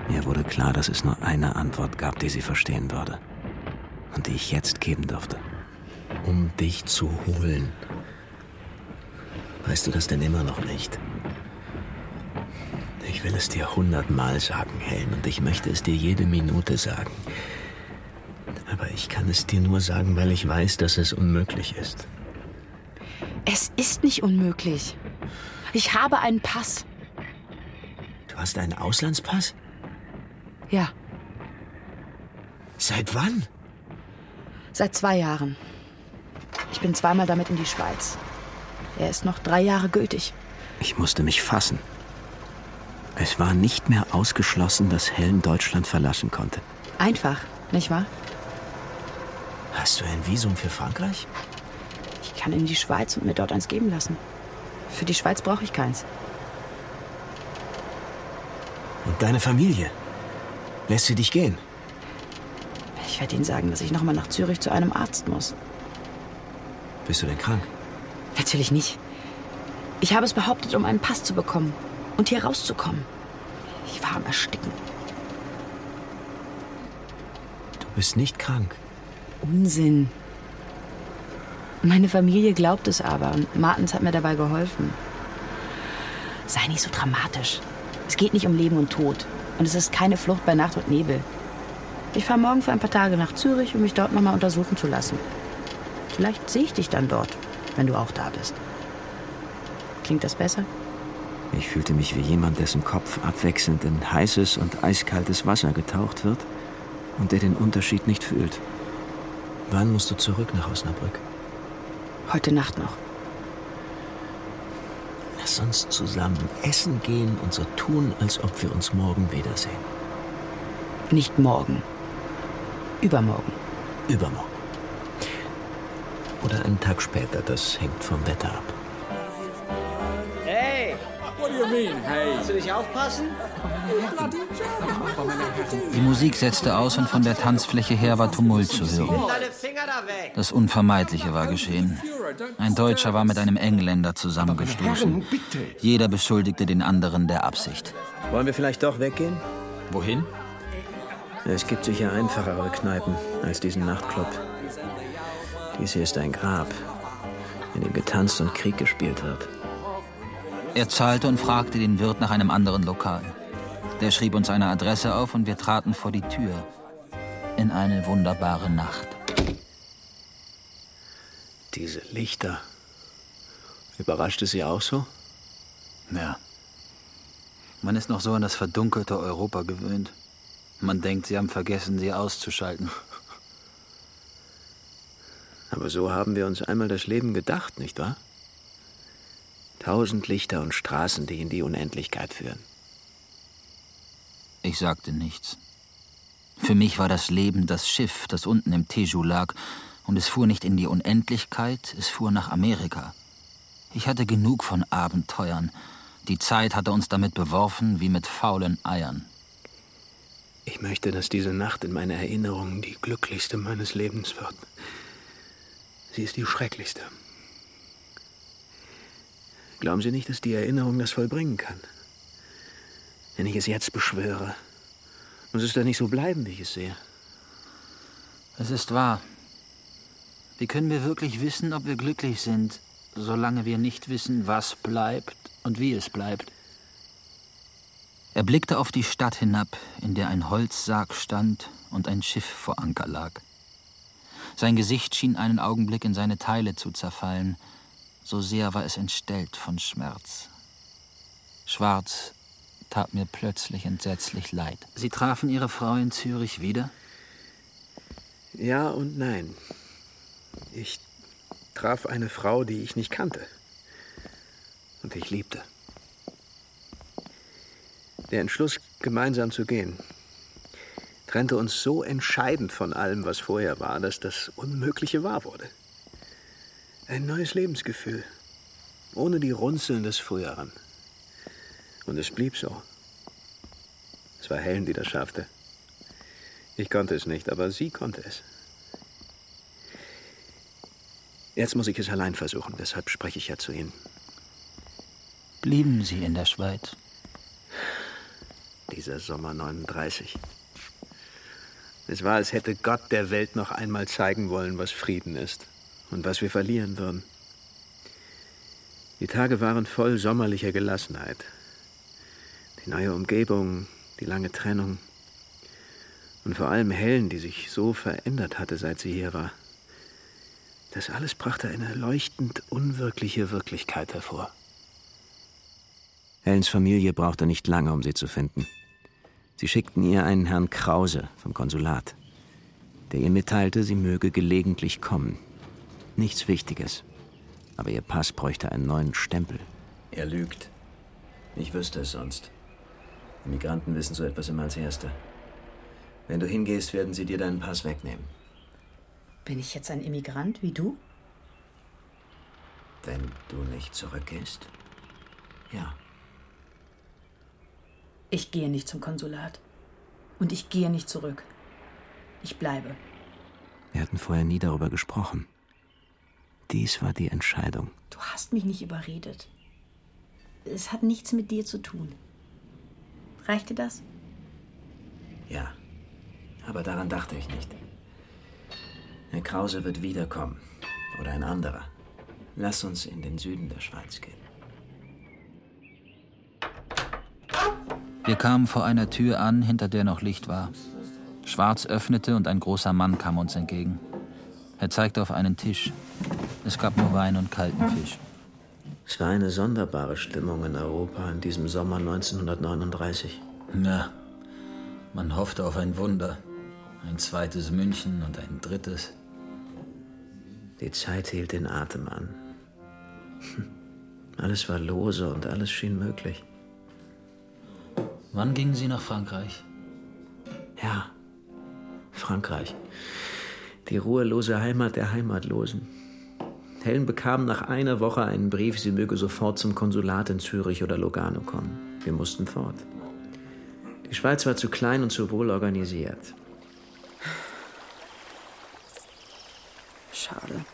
Mir wurde klar, dass es nur eine Antwort gab, die sie verstehen würde. Und die ich jetzt geben durfte. Um dich zu holen. Weißt du das denn immer noch nicht? Ich will es dir hundertmal sagen, Helen, und ich möchte es dir jede Minute sagen. Aber ich kann es dir nur sagen, weil ich weiß, dass es unmöglich ist. Es ist nicht unmöglich. Ich habe einen Pass. Du hast einen Auslandspass? Ja, Seit wann? seit zwei Jahren. Ich bin zweimal damit in die Schweiz. Er ist noch drei Jahre gültig. Ich musste mich fassen. Es war nicht mehr ausgeschlossen, dass Helen Deutschland verlassen konnte. Einfach, nicht wahr? Hast du ein Visum für Frankreich? Ich kann in die Schweiz und mir dort eins geben lassen. Für die Schweiz brauche ich keins. Und deine Familie? Lässt sie dich gehen? Ich werde Ihnen sagen, dass ich nochmal nach Zürich zu einem Arzt muss. Bist du denn krank? Natürlich nicht. Ich habe es behauptet, um einen Pass zu bekommen und hier rauszukommen. Ich war am Ersticken. Du bist nicht krank. Unsinn. Meine Familie glaubt es aber und Martens hat mir dabei geholfen. Sei nicht so dramatisch. Es geht nicht um Leben und Tod. Und es ist keine Flucht bei Nacht und Nebel. Ich fahre morgen für ein paar Tage nach Zürich, um mich dort nochmal untersuchen zu lassen. Vielleicht sehe ich dich dann dort, wenn du auch da bist. Klingt das besser? Ich fühlte mich wie jemand, dessen Kopf abwechselnd in heißes und eiskaltes Wasser getaucht wird und der den Unterschied nicht fühlt. Wann musst du zurück nach Osnabrück? Heute Nacht noch. Lass uns zusammen essen gehen und so tun, als ob wir uns morgen wiedersehen. Nicht morgen. Übermorgen. Übermorgen. Oder einen Tag später, das hängt vom Wetter ab. Hey! What do you mean, hey? Willst du nicht aufpassen? Die Musik setzte aus und von der Tanzfläche her war Tumult zu hören. Das Unvermeidliche war geschehen. Ein Deutscher war mit einem Engländer zusammengestoßen. Jeder beschuldigte den anderen der Absicht. Wollen wir vielleicht doch weggehen? Wohin? Es gibt sicher einfachere Kneipen als diesen Nachtclub. Dies hier ist ein Grab, in dem getanzt und Krieg gespielt wird. Er zahlte und fragte den Wirt nach einem anderen Lokal. Der schrieb uns eine Adresse auf und wir traten vor die Tür. In eine wunderbare Nacht. Diese Lichter. Überraschte Sie auch so? Ja. Man ist noch so an das verdunkelte Europa gewöhnt. Man denkt, sie haben vergessen, sie auszuschalten. Aber so haben wir uns einmal das Leben gedacht, nicht wahr? Tausend Lichter und Straßen, die in die Unendlichkeit führen. Ich sagte nichts. Für mich war das Leben das Schiff, das unten im Teju lag, und es fuhr nicht in die Unendlichkeit, es fuhr nach Amerika. Ich hatte genug von Abenteuern. Die Zeit hatte uns damit beworfen wie mit faulen Eiern. Ich möchte, dass diese Nacht in meiner Erinnerung die glücklichste meines Lebens wird. Sie ist die schrecklichste. Glauben Sie nicht, dass die Erinnerung das vollbringen kann? Wenn ich es jetzt beschwöre, muss es doch nicht so bleiben, wie ich es sehe. Es ist wahr. Wie können wir wirklich wissen, ob wir glücklich sind, solange wir nicht wissen, was bleibt und wie es bleibt? Er blickte auf die Stadt hinab, in der ein Holzsarg stand und ein Schiff vor Anker lag. Sein Gesicht schien einen Augenblick in seine Teile zu zerfallen, so sehr war es entstellt von Schmerz. Schwarz tat mir plötzlich entsetzlich leid. Sie trafen Ihre Frau in Zürich wieder? Ja und nein. Ich traf eine Frau, die ich nicht kannte. Und ich liebte. Der Entschluss, gemeinsam zu gehen, trennte uns so entscheidend von allem, was vorher war, dass das Unmögliche wahr wurde. Ein neues Lebensgefühl, ohne die Runzeln des Früheren. Und es blieb so. Es war Helen, die das schaffte. Ich konnte es nicht, aber sie konnte es. Jetzt muss ich es allein versuchen, deshalb spreche ich ja zu Ihnen. Blieben Sie in der Schweiz? Dieser Sommer 39. Es war, als hätte Gott der Welt noch einmal zeigen wollen, was Frieden ist und was wir verlieren würden. Die Tage waren voll sommerlicher Gelassenheit. Die neue Umgebung, die lange Trennung und vor allem Helen, die sich so verändert hatte, seit sie hier war. Das alles brachte eine leuchtend unwirkliche Wirklichkeit hervor. Helens Familie brauchte nicht lange, um sie zu finden. Sie schickten ihr einen Herrn Krause vom Konsulat, der ihr mitteilte, sie möge gelegentlich kommen. Nichts Wichtiges. Aber ihr Pass bräuchte einen neuen Stempel. Er lügt. Ich wüsste es sonst. Migranten wissen so etwas immer als Erste. Wenn du hingehst, werden sie dir deinen Pass wegnehmen. Bin ich jetzt ein Immigrant wie du? Wenn du nicht zurückgehst? Ja. Ich gehe nicht zum Konsulat. Und ich gehe nicht zurück. Ich bleibe. Wir hatten vorher nie darüber gesprochen. Dies war die Entscheidung. Du hast mich nicht überredet. Es hat nichts mit dir zu tun. Reicht dir das? Ja. Aber daran dachte ich nicht. Herr Krause wird wiederkommen. Oder ein anderer. Lass uns in den Süden der Schweiz gehen. Wir kamen vor einer Tür an, hinter der noch Licht war. Schwarz öffnete und ein großer Mann kam uns entgegen. Er zeigte auf einen Tisch. Es gab nur Wein und kalten Fisch. Es war eine sonderbare Stimmung in Europa in diesem Sommer 1939. Na, man hoffte auf ein Wunder. Ein zweites München und ein drittes. Die Zeit hielt den Atem an. Alles war lose und alles schien möglich. Wann gingen Sie nach Frankreich? Ja, Frankreich. Die ruhelose Heimat der Heimatlosen. Helen bekam nach einer Woche einen Brief, sie möge sofort zum Konsulat in Zürich oder Lugano kommen. Wir mussten fort. Die Schweiz war zu klein und zu wohl organisiert. Schade.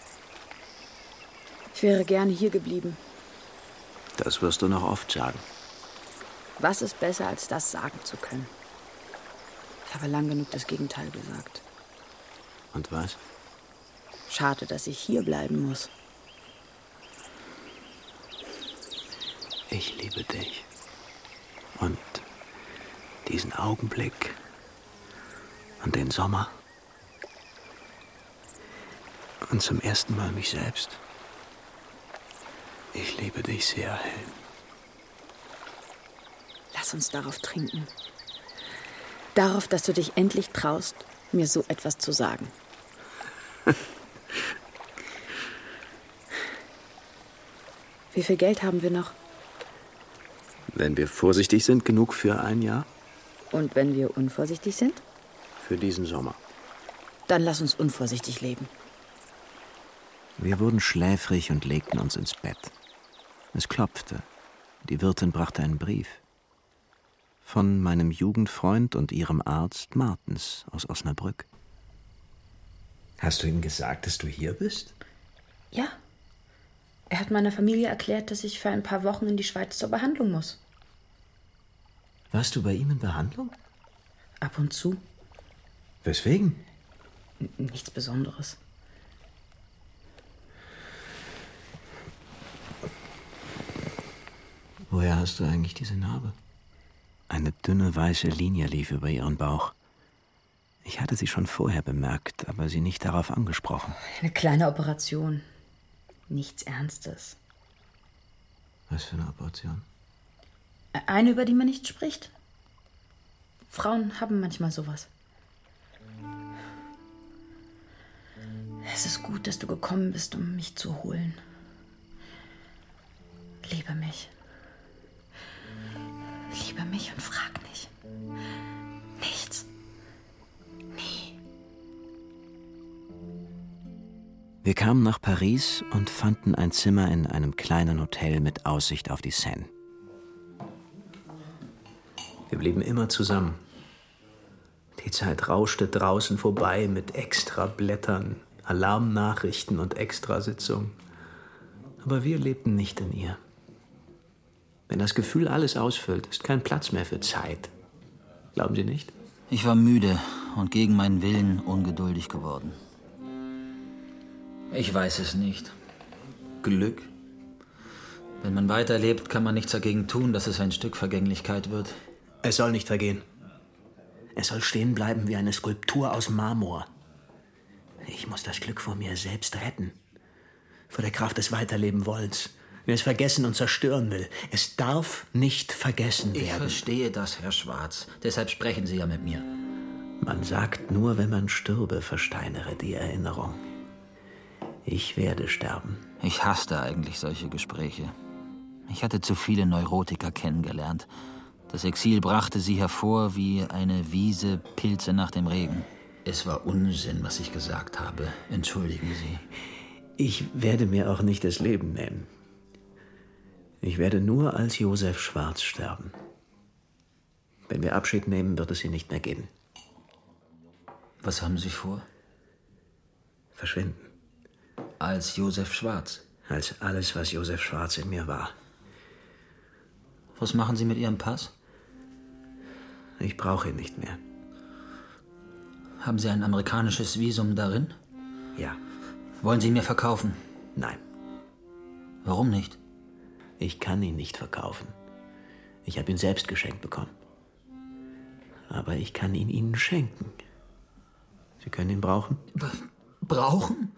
Ich wäre gerne hier geblieben. Das wirst du noch oft sagen. Was ist besser, als das sagen zu können? Ich habe lang genug das Gegenteil gesagt. Und was? Schade, dass ich hier bleiben muss. Ich liebe dich. Und diesen Augenblick und den Sommer. Und zum ersten Mal mich selbst. Ich liebe dich sehr, Helen. Lass uns darauf trinken. Darauf, dass du dich endlich traust, mir so etwas zu sagen. Wie viel Geld haben wir noch? Wenn wir vorsichtig sind, genug für ein Jahr? Und wenn wir unvorsichtig sind? Für diesen Sommer. Dann lass uns unvorsichtig leben. Wir wurden schläfrig und legten uns ins Bett. Es klopfte. Die Wirtin brachte einen Brief. Von meinem Jugendfreund und ihrem Arzt Martens aus Osnabrück. Hast du ihm gesagt, dass du hier bist? Ja. Er hat meiner Familie erklärt, dass ich für ein paar Wochen in die Schweiz zur Behandlung muss. Warst du bei ihm in Behandlung? Ab und zu. Weswegen? Nichts Besonderes. Woher hast du eigentlich diese Narbe? Eine dünne weiße Linie lief über ihren Bauch. Ich hatte sie schon vorher bemerkt, aber sie nicht darauf angesprochen. Eine kleine Operation. Nichts Ernstes. Was für eine Operation? Eine, über die man nicht spricht. Frauen haben manchmal sowas. Es ist gut, dass du gekommen bist, um mich zu holen. Liebe mich. Liebe mich und frag nicht. Nichts. Nie. Wir kamen nach Paris und fanden ein Zimmer in einem kleinen Hotel mit Aussicht auf die Seine. Wir blieben immer zusammen. Die Zeit rauschte draußen vorbei mit Extrablättern, Alarmnachrichten und Extrasitzungen. Aber wir lebten nicht in ihr. Wenn das Gefühl alles ausfüllt, ist kein Platz mehr für Zeit. Glauben Sie nicht? Ich war müde und gegen meinen Willen ungeduldig geworden. Ich weiß es nicht. Glück. Wenn man weiterlebt, kann man nichts dagegen tun, dass es ein Stück Vergänglichkeit wird. Es soll nicht vergehen. Es soll stehen bleiben wie eine Skulptur aus Marmor. Ich muss das Glück vor mir selbst retten. Vor der Kraft des Weiterleben Wollens, wer es vergessen und zerstören will. Es darf nicht vergessen werden. Ich verstehe das, Herr Schwarz. Deshalb sprechen Sie ja mit mir. Man sagt nur, wenn man stürbe, versteinere die Erinnerung. Ich werde sterben. Ich hasste eigentlich solche Gespräche. Ich hatte zu viele Neurotiker kennengelernt. Das Exil brachte sie hervor wie eine Wiese Pilze nach dem Regen. Es war Unsinn, was ich gesagt habe. Entschuldigen Sie. Ich werde mir auch nicht das Leben nehmen. Ich werde nur als Josef Schwarz sterben. Wenn wir Abschied nehmen, wird es sie nicht mehr geben. Was haben Sie vor? Verschwinden. Als Josef Schwarz? Als alles, was Josef Schwarz in mir war. Was machen Sie mit Ihrem Pass? Ich brauche ihn nicht mehr. Haben Sie ein amerikanisches Visum darin? Ja. Wollen Sie ihn mir verkaufen? Nein. Warum nicht? Ich kann ihn nicht verkaufen. Ich habe ihn selbst geschenkt bekommen. Aber ich kann ihn Ihnen schenken. Sie können ihn brauchen? Brauchen?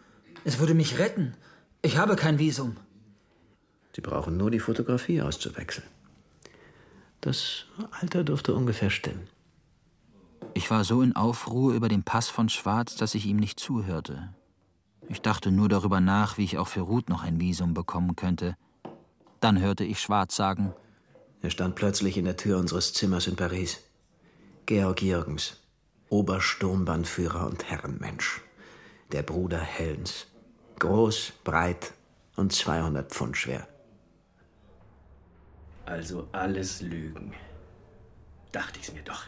Es würde mich retten. Ich habe kein Visum. Sie brauchen nur die Fotografie auszuwechseln. Das Alter dürfte ungefähr stimmen. Ich war so in Aufruhr über den Pass von Schwarz, dass ich ihm nicht zuhörte. Ich dachte nur darüber nach, wie ich auch für Ruth noch ein Visum bekommen könnte. Dann hörte ich Schwarz sagen: Er stand plötzlich in der Tür unseres Zimmers in Paris. Georg Jürgens, Obersturmbannführer und Herrenmensch. Der Bruder Helens. Groß, breit und 200 Pfund schwer. Also alles Lügen. Dachte ich's mir doch.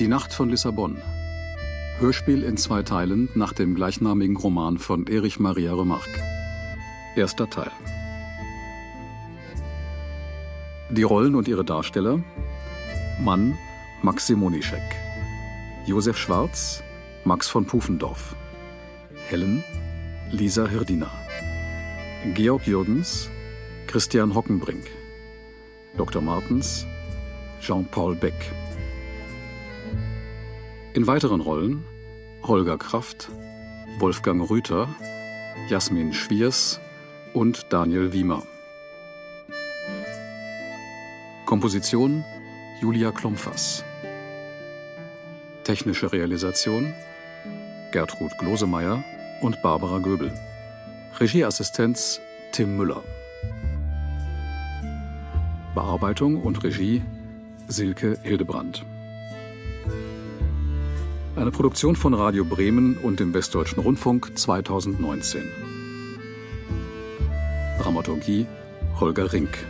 Die Nacht von Lissabon. Hörspiel in zwei Teilen nach dem gleichnamigen Roman von Erich Maria Remarque. Erster Teil. Die Rollen und ihre Darsteller: Mann Max Simonischek, Josef Schwarz, Max von Pufendorf, Helen Lisa Hirdina, Georg Jürgens, Christian Hockenbrink, Dr. Martens, Jean-Paul Beck. In weiteren Rollen Holger Kraft, Wolfgang Rüther, Jasmin Schwiers und Daniel Wiemer. Komposition Julia Klumpfers. Technische Realisation Gertrud Glosemeyer und Barbara Göbel. Regieassistenz Tim Müller. Bearbeitung und Regie Silke Hildebrand. Eine Produktion von Radio Bremen und dem Westdeutschen Rundfunk 2019. Dramaturgie Holger Rink.